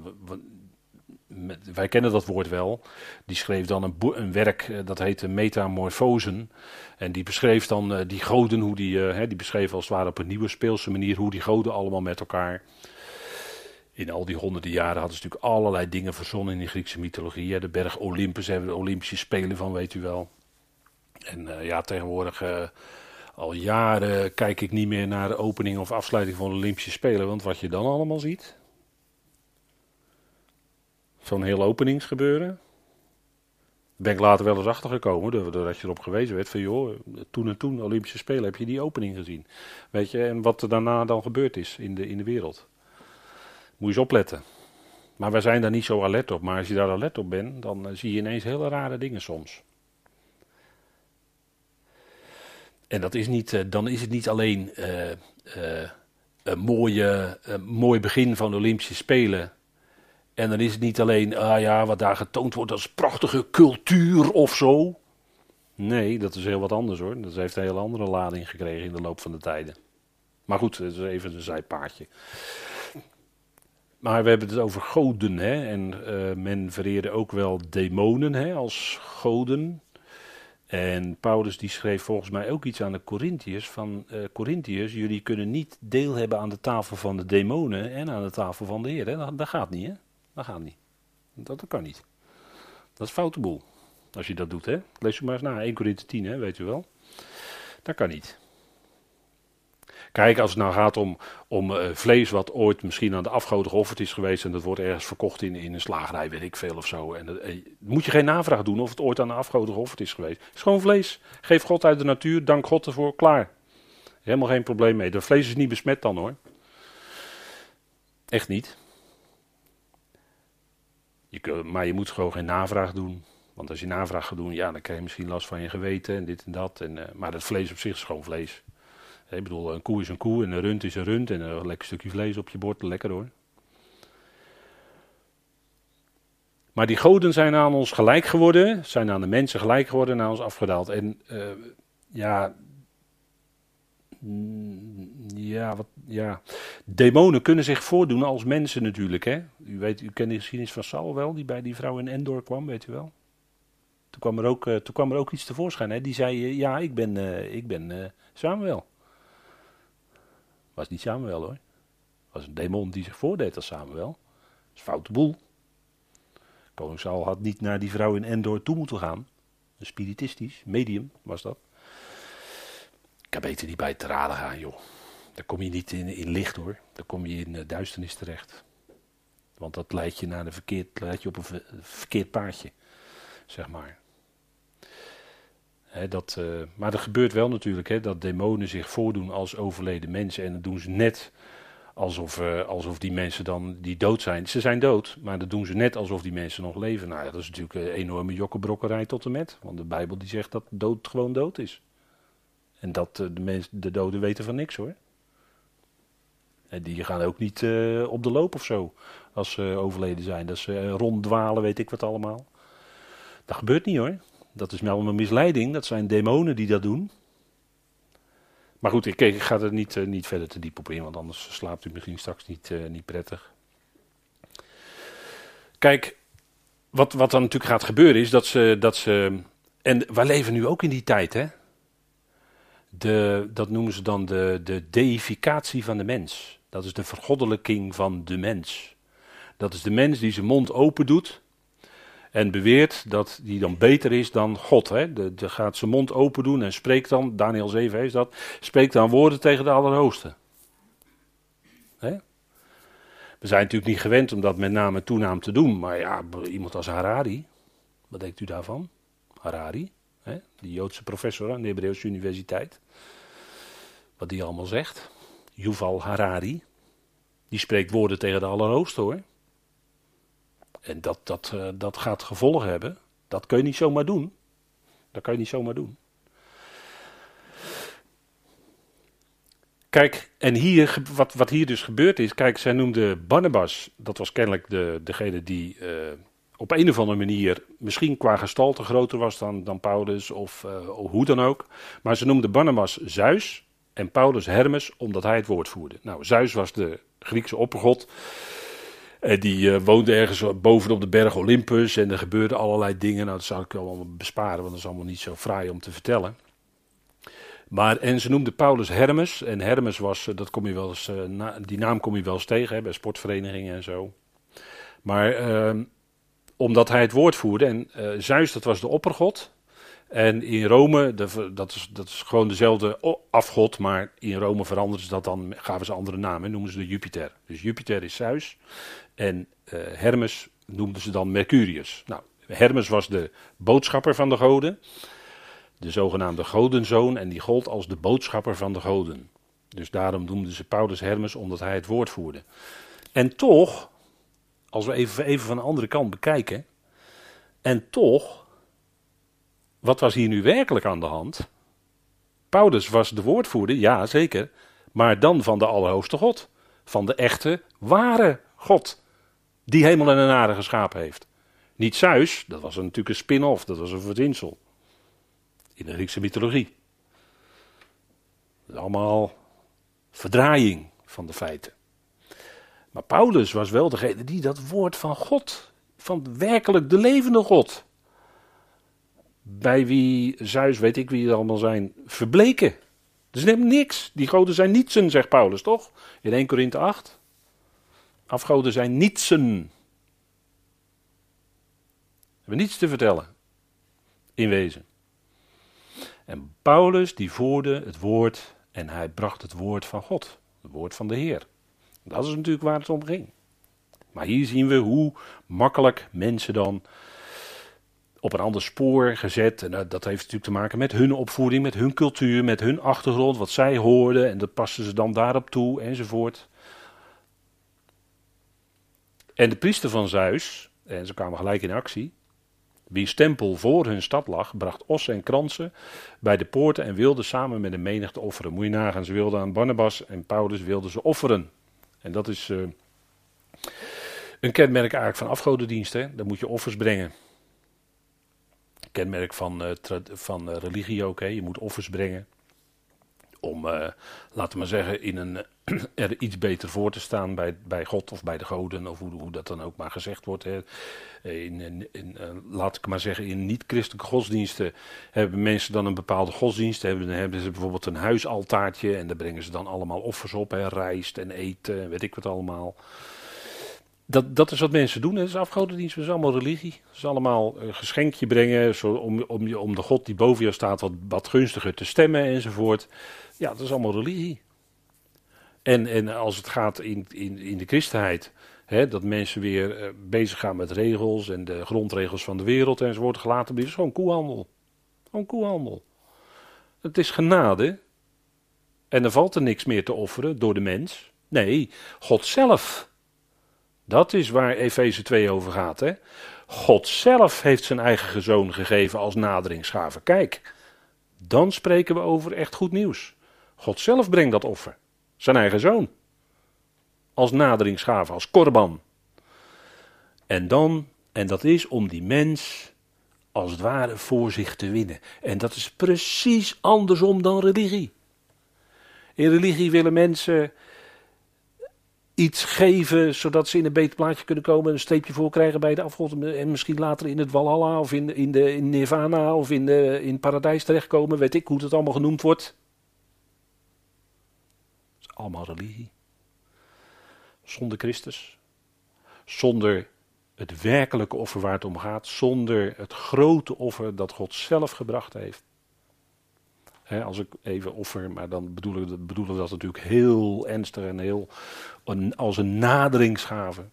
Wij kennen dat woord wel. Die schreef dan een, een werk, uh, dat heette Metamorfosen. En die beschreef dan die goden, hoe die, hè, die beschreef als het ware op een nieuwe speelse manier, hoe die goden allemaal met elkaar in al die honderden jaren hadden ze natuurlijk allerlei dingen verzonnen in de Griekse mythologie. De berg Olympus hebben de Olympische Spelen van, weet u wel. En ja, tegenwoordig al jaren kijk ik niet meer naar de opening of afsluiting van de Olympische Spelen. Want wat je dan allemaal ziet. Zo'n heel openingsgebeuren. Ben ik later wel eens achtergekomen, doordat je erop gewezen werd van joh, toen en toen Olympische Spelen heb je die opening gezien. Weet je, en wat er daarna dan gebeurd is in de, in de wereld. Moet je eens opletten. Maar wij zijn daar niet zo alert op. Maar als je daar alert op bent, dan zie je ineens hele rare dingen soms. En dat is niet, dan is het niet alleen uh, uh, een mooie, uh, mooi begin van de Olympische Spelen. En dan is het niet alleen, ah ja, wat daar getoond wordt als prachtige cultuur of zo. Nee, dat is heel wat anders hoor. Dat heeft een hele andere lading gekregen in de loop van de tijden. Maar goed, dat is even een zijpaadje. Maar we hebben het over goden, hè? en men vereerde ook wel demonen hè, als goden. En Paulus die schreef volgens mij ook iets aan de Corinthiërs van uh, Corinthiërs, jullie kunnen niet deel hebben aan de tafel van de demonen en aan de tafel van de Heer. Hè? Dat, gaat niet, hè? Dat gaat niet. Dat, kan niet. Dat is foute boel. Als je dat doet, hè? Lees u maar eens na, 1 Corinthië 10, hè, weet u wel. Dat kan niet. Kijk, als het nou gaat om, om uh, vlees wat ooit misschien aan de afgoden geofferd is geweest en dat wordt ergens verkocht in, in een slagerij, weet ik veel of zo. En dat, eh, moet je geen navraag doen of het ooit aan de afgoden geofferd is geweest. Het is gewoon vlees. Geef God uit de natuur, dank God ervoor, klaar. Helemaal geen probleem mee. Dat vlees is niet besmet dan hoor. Echt niet. Je, maar je moet gewoon geen navraag doen. Want als je navraag gaat doen, ja, dan krijg je misschien last van je geweten en dit en dat. En, uh, maar het vlees op zich is gewoon vlees. Ik bedoel, een koe is een koe en een rund is een rund en een lekker stukje vlees op je bord, lekker hoor. Maar die goden zijn aan ons gelijk geworden, zijn aan de mensen gelijk geworden en aan ons afgedaald. En uh, ja, ja, wat, ja, demonen kunnen zich voordoen als mensen natuurlijk. Hè? U, weet, u kent de geschiedenis van Saul wel, die bij die vrouw in Endor kwam, weet u wel. Toen kwam er ook, uh, toen kwam er ook iets tevoorschijn. Hè? Die zei, ja, ik ben, ik ben Samuel. Was niet Samuel hoor. Was een demon die zich voordeed als Samuel. Dat is een foute boel. Koning Saul had niet naar die vrouw in Endor toe moeten gaan. Een spiritistisch, medium was dat. Ik kan beter niet bij te raden gaan, joh. Daar kom je niet in, in licht hoor. Dan kom je in uh, duisternis terecht. Want dat leidt je, naar de verkeerd, leidt je op een verkeerd paadje, zeg maar dat, uh, maar er gebeurt wel natuurlijk dat demonen zich voordoen als overleden mensen. En dat doen ze net alsof, uh, alsof die mensen dan die dood zijn. Ze zijn dood, maar dat doen ze net alsof die mensen nog leven. Nou dat is natuurlijk een enorme jokkenbrokkerij tot en met. Want de Bijbel die zegt dat dood gewoon dood is. En dat uh, de, mens, de doden weten van niks hoor. En die gaan ook niet op de loop of zo als ze overleden zijn. Dat ze ronddwalen, weet ik wat allemaal. Dat gebeurt niet hoor. Dat is wel een misleiding, dat zijn demonen die dat doen. Maar goed, ik, ik ga er niet, uh, niet verder te diep op in, want anders slaapt u misschien straks niet, uh, niet prettig. Kijk, wat, wat dan natuurlijk gaat gebeuren is dat ze, dat ze. En wij leven nu ook in die tijd, hè? De, dat noemen ze dan de, de deificatie van de mens. Dat is de vergoddelijking van de mens. Dat is de mens die zijn mond open doet en beweert dat die dan beter is dan God. Hè? De, de gaat zijn mond open doen en spreekt dan, Daniel 7 is dat, spreekt dan woorden tegen de Allerhoogste. Hè? We zijn natuurlijk niet gewend om dat met naam en toenaam te doen, maar ja, iemand als Harari, wat denkt u daarvan? Harari, hè? die Joodse professor aan de Hebreeuwse Universiteit. Wat die allemaal zegt. Yuval Harari, die spreekt woorden tegen de Allerhoogste hoor. En dat, dat, uh, dat gaat gevolgen hebben. Dat kun je niet zomaar doen. Dat kan je niet zomaar doen. Kijk, en hier, wat, wat hier dus gebeurd is, kijk, zij noemde Barnabas, dat was kennelijk de, degene die uh, op een of andere manier misschien qua gestalte groter was dan, dan Paulus of uh, hoe dan ook. Maar ze noemde Barnabas Zeus en Paulus Hermes omdat hij het woord voerde. Nou, Zeus was de Griekse oppergod. En die uh, woonde ergens bovenop de berg Olympus en er gebeurden allerlei dingen. Nou, dat zou ik wel allemaal besparen, want dat is allemaal niet zo fraai om te vertellen. Maar, en ze noemde Paulus Hermes. En Hermes was, dat kom je wel die naam kom je wel eens tegen hè, bij sportverenigingen en zo. Maar ehm, omdat hij het woord voerde. En Zeus, dat was de oppergod. En in Rome, dat is, dat is gewoon dezelfde afgod, maar in Rome veranderden ze dat dan, gaven ze andere namen, noemen ze de Jupiter. Dus Jupiter is Zeus en uh, Hermes noemden ze dan Mercurius. Nou, Hermes was de boodschapper van de goden, de zogenaamde godenzoon, en die gold als de boodschapper van de goden. Dus daarom noemden ze Paulus Hermes, omdat hij het woord voerde. En toch, als we even, even van de andere kant bekijken, en toch, wat was hier nu werkelijk aan de hand? Paulus was de woordvoerder, ja zeker, maar dan van de Allerhoogste God. Van de echte, ware God, die hemel en aarde geschapen heeft. Niet Zeus, dat was natuurlijk een spin-off, dat was een verzinsel. In de Griekse mythologie. Dat is allemaal verdraaiing van de feiten. Maar Paulus was wel degene die dat woord van God, van werkelijk de levende God, bij wie Zeus, weet ik wie het allemaal zijn, verbleken. Dus neem niks. Die goden zijn nietsen, zegt Paulus, toch? In 1 Korinthe 8. Afgoden zijn nietsen. Hebben niets te vertellen. In wezen. En Paulus die voerde het woord en hij bracht het woord van God. Het woord van de Heer. Dat is natuurlijk waar het om ging. Maar hier zien we hoe makkelijk mensen dan op een ander spoor gezet. En dat heeft natuurlijk te maken met hun opvoeding, met hun cultuur, met hun achtergrond, wat zij hoorden. En dat passen ze dan daarop toe enzovoort. En de priester van Zeus, en ze kwamen gelijk in actie, wie stempel voor hun stad lag, bracht ossen en kransen bij de poorten en wilde samen met de menigte offeren. Moet je nagaan, ze wilden aan Barnabas en Paulus wilden ze offeren. En dat is uh, een kenmerk eigenlijk van afgodendiensten. Dan moet je offers brengen. Kenmerk van, uh, van uh, religie ook. Hè. Je moet offers brengen. Om, laten we zeggen, in een, er iets beter voor te staan bij, bij God of bij de goden. Of hoe, hoe dat dan ook maar gezegd wordt. Hè. In, in, in laat ik maar zeggen, in niet-christelijke godsdiensten hebben mensen dan een bepaalde godsdienst. Hebben, hebben ze bijvoorbeeld een huisaltaartje. En daar brengen ze dan allemaal offers op. Hè. Rijst en eten en weet ik wat allemaal. Dat, dat is wat mensen doen. Dat is afgodendienst, dat is allemaal religie. Dat is allemaal een geschenkje brengen zo om, om, om de God die boven jou staat wat, wat gunstiger te stemmen enzovoort. Ja, dat is allemaal religie. En, en als het gaat in, in, in de christenheid, hè, dat mensen weer uh, bezig gaan met regels en de grondregels van de wereld enzovoort gelaten worden, is gewoon koehandel. Gewoon koehandel. Het is genade. En er valt er niks meer te offeren door de mens. Nee, God zelf dat is waar Efeze 2 over gaat. Hè? God zelf heeft zijn eigen zoon gegeven als naderingsgave. Kijk, dan spreken we over echt goed nieuws. God zelf brengt dat offer. Zijn eigen zoon. Als naderingsgave, als korban. En dan, en dat is om die mens als het ware voor zich te winnen. En dat is precies andersom dan religie. In religie willen mensen iets geven zodat ze in een beter plaatje kunnen komen, een streepje voor krijgen bij de afgod en misschien later in het Walhalla of in, in, de, in Nirvana of in, de, in paradijs terechtkomen, weet ik hoe het allemaal genoemd wordt. Allemaal religie. Zonder Christus, zonder het werkelijke offer waar het om gaat, zonder het grote offer dat God zelf gebracht heeft als ik even offer, maar dan bedoelen we, bedoelen we dat natuurlijk heel ernstig en heel als een naderingsgave.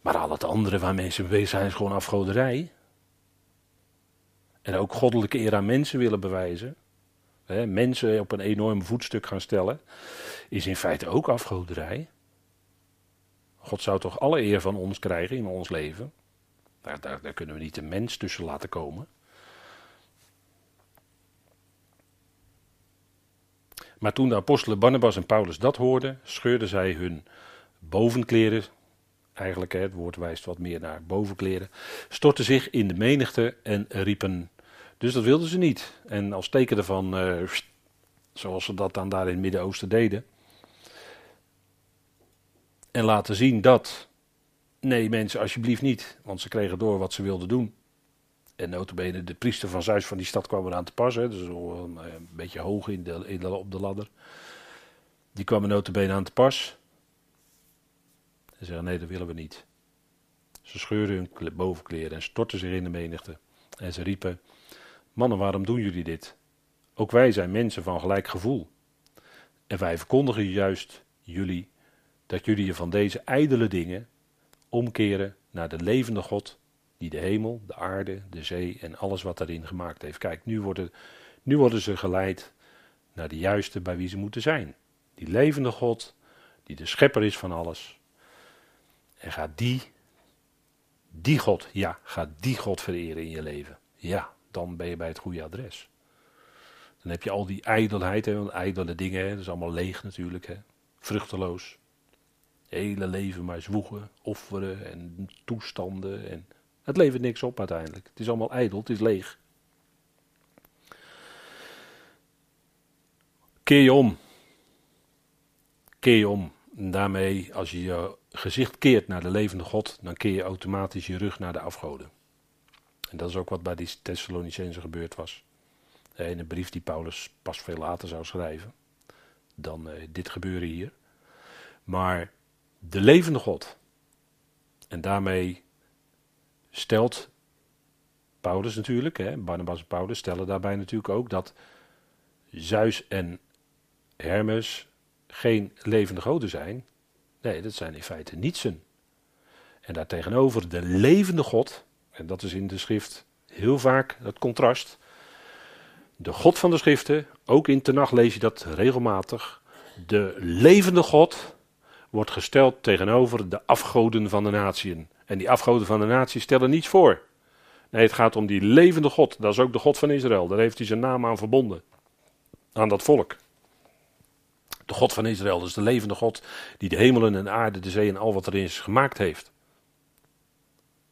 Maar al het andere waar mensen bezig zijn is gewoon afgoderij. En ook goddelijke eer aan mensen willen bewijzen. Mensen op een enorm voetstuk gaan stellen. Is in feite ook afgoderij. God zou toch alle eer van ons krijgen in ons leven. Daar, daar, kunnen we niet een mens tussen laten komen. Maar toen de apostelen Barnabas en Paulus dat hoorden, scheurden zij hun bovenkleren, eigenlijk het woord wijst wat meer naar bovenkleren, stortten zich in de menigte en riepen. Dus dat wilden ze niet. En als teken daarvan uh, zoals ze dat dan daar in het Midden-Oosten deden. En laten zien dat, nee mensen, alsjeblieft niet, want ze kregen door wat ze wilden doen. En notabene, de priester van Zeus van die stad kwam eraan te passen, dus een, een beetje hoog in de, op de ladder. Die kwam er aan te pas. En zeggen, nee, dat willen we niet. Ze scheurden hun bovenkleren en stortten zich in de menigte. En ze riepen, mannen, waarom doen jullie dit? Ook wij zijn mensen van gelijk gevoel. En wij verkondigen juist jullie dat jullie je van deze ijdele dingen omkeren naar de levende God, die de hemel, de aarde, de zee en alles wat daarin gemaakt heeft. Kijk, nu worden, nu worden ze geleid naar de juiste bij wie ze moeten zijn. Die levende God, die de schepper is van alles. En ga die, die God, ja, ga die God vereren in je leven. Ja, dan ben je bij het goede adres. Dan heb je al die ijdelheid, hè, want ijdele dingen, hè, dat is allemaal leeg natuurlijk, hè, vruchteloos. hele leven maar zwoegen, offeren en toestanden. En het levert niks op uiteindelijk. Het is allemaal ijdel, het is leeg. Keer je om. Keer je om. En daarmee, als je je gezicht keert naar de levende God, dan keer je automatisch je rug naar de afgoden. En dat is ook wat bij die Thessalonicenzen gebeurd was. In een brief die Paulus pas veel later zou schrijven dan eh, dit gebeuren hier. Maar de levende God. En daarmee stelt Paulus natuurlijk, hè, Barnabas en Paulus stellen daarbij natuurlijk ook dat Zeus en Hermes geen levende goden zijn. Nee, dat zijn in feite nietsen. En daartegenover de levende God, en dat is in de schrift heel vaak het contrast. De God van de schriften, ook in Tenach lees je dat regelmatig. De levende God wordt gesteld tegenover de afgoden van de natieën. En die afgoden van de natie stellen niets voor. Nee, het gaat om die levende God. Dat is ook de God van Israël. Daar heeft hij zijn naam aan verbonden. Aan dat volk. De God van Israël, dus de levende God die de hemelen en de aarde, de zee en al wat erin is gemaakt heeft.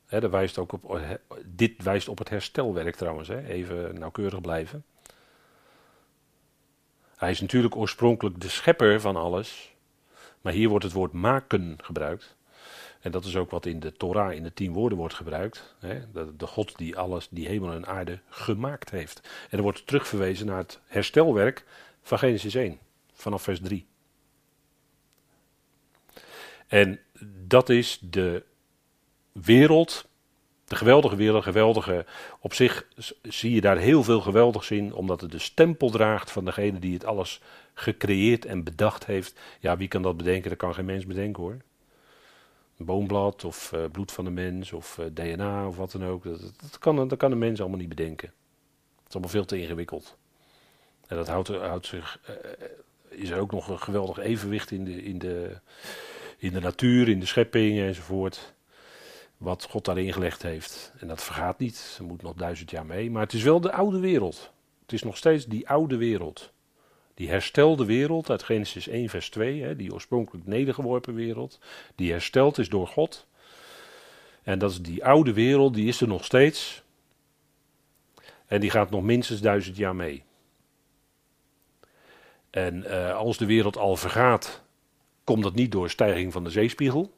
Dat wijst ook op, dit wijst op het herstelwerk trouwens, even nauwkeurig blijven. Hij is natuurlijk oorspronkelijk de schepper van alles, maar hier wordt het woord maken gebruikt. En dat is ook wat in de Torah in de tien woorden wordt gebruikt. Hè? De, God die alles, die hemel en aarde gemaakt heeft. En er wordt terugverwezen naar het herstelwerk van Genesis 1, vanaf vers 3. En dat is de wereld, de geweldige wereld, geweldige. Op zich zie je daar heel veel geweldigs in, omdat het de stempel draagt van degene die het alles gecreëerd en bedacht heeft. Ja, wie kan dat bedenken? Dat kan geen mens bedenken hoor een boomblad of uh, bloed van de mens of eh, DNA of wat dan ook. Dat, kan, dat kan een mens allemaal niet bedenken. Het is allemaal veel te ingewikkeld. En dat houdt, houdt zich, uh, is er ook nog een geweldig evenwicht in de, in, de, in de natuur, in de schepping enzovoort. Wat God daarin gelegd heeft. En dat vergaat niet, er moet nog duizend jaar mee. Maar het is wel de oude wereld. Het is nog steeds die oude wereld. Die herstelde wereld uit Genesis 1, vers 2, hè, die oorspronkelijk nedergeworpen wereld, die hersteld is door God. En dat is die oude wereld, die is er nog steeds. En die gaat nog minstens duizend jaar mee. En uh, als de wereld al vergaat, komt dat niet door stijging van de zeespiegel.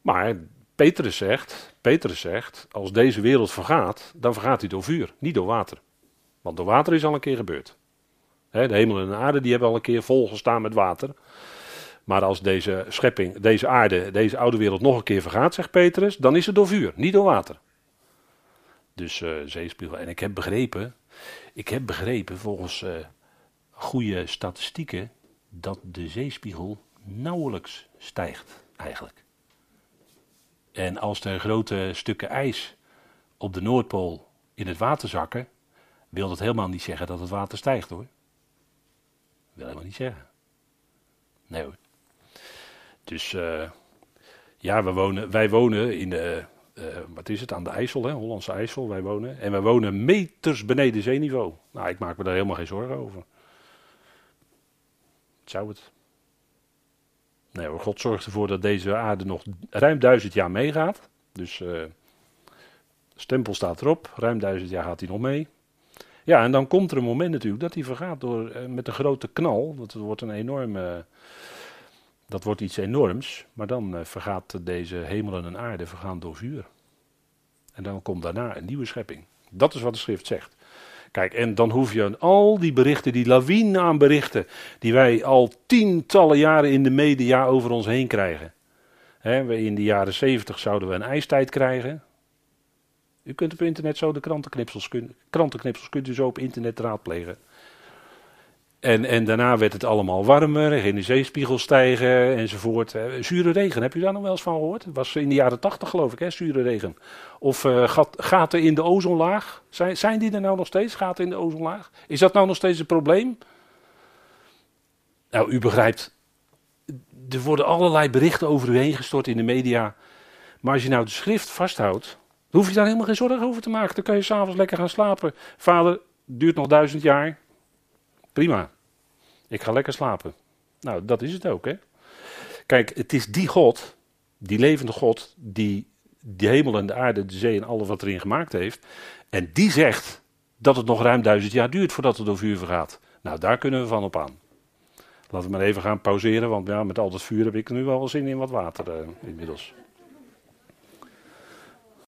Maar Petrus zegt, Petrus zegt, als deze wereld vergaat, dan vergaat hij door vuur, niet door water. Want door water is al een keer gebeurd de hemel en de aarde die hebben al een keer volgestaan met water. Maar als deze schepping, deze aarde, deze oude wereld nog een keer vergaat, zegt Petrus, dan is het door vuur, niet door water. Dus uh, zeespiegel. En ik heb begrepen, ik heb begrepen volgens uh, goede statistieken, dat de zeespiegel nauwelijks stijgt eigenlijk. En als er grote stukken ijs op de Noordpool in het water zakken, wil dat helemaal niet zeggen dat het water stijgt hoor wil helemaal niet zeggen. Nee hoor. Dus uh, ja, we wonen, wij wonen in de, uh, wat is het, aan de IJssel, hè, Hollandse IJssel, wij wonen. En wij wonen meters beneden zeeniveau. Nou, ik maak me daar helemaal geen zorgen over. Zou het. Nee God zorgt ervoor dat deze aarde nog ruim duizend jaar meegaat. Dus uh, stempel staat erop, ruim duizend jaar gaat hij nog mee. Ja, en dan komt er een moment natuurlijk dat hij vergaat door, eh, met een grote knal. Dat wordt een enorme. Dat wordt iets enorms. Maar dan eh, vergaat deze hemel en aarde vergaan door vuur. En dan komt daarna een nieuwe schepping. Dat is wat de schrift zegt. Kijk, en dan hoef je al die berichten, die lawine aan berichten, die wij al tientallen jaren in de media over ons heen krijgen. in de jaren zeventig zouden we een ijstijd krijgen. U kunt op internet zo de krantenknipsels, krantenknipsels kunt u zo op internet raadplegen. En, en daarna werd het allemaal warmer, ging de zeespiegel stijgen enzovoort. Zure regen, heb u daar nog wel eens van gehoord? Het was in de jaren tachtig geloof ik, hè, zure regen. Of uh, gat, gaten in de ozonlaag. Zijn, zijn die er nou nog steeds, gaten in de ozonlaag? Is dat nou nog steeds een probleem? Nou, u begrijpt, er worden allerlei berichten over u heen gestort in de media. Maar als je nou de schrift vasthoudt, hoef je daar helemaal geen zorgen over te maken. Dan kan je s'avonds lekker gaan slapen. Vader, duurt nog duizend jaar. Prima. Ik ga lekker slapen. Nou, dat is het ook, hè. Kijk, het is die God, die levende God, die de hemel en de aarde, de zee en alles wat erin gemaakt heeft. En die zegt dat het nog ruim duizend jaar duurt voordat het door vuur vergaat. Nou, daar kunnen we van op aan. Laten we maar even gaan pauzeren, want ja, met al dat vuur heb ik nu wel zin in wat water uh, inmiddels.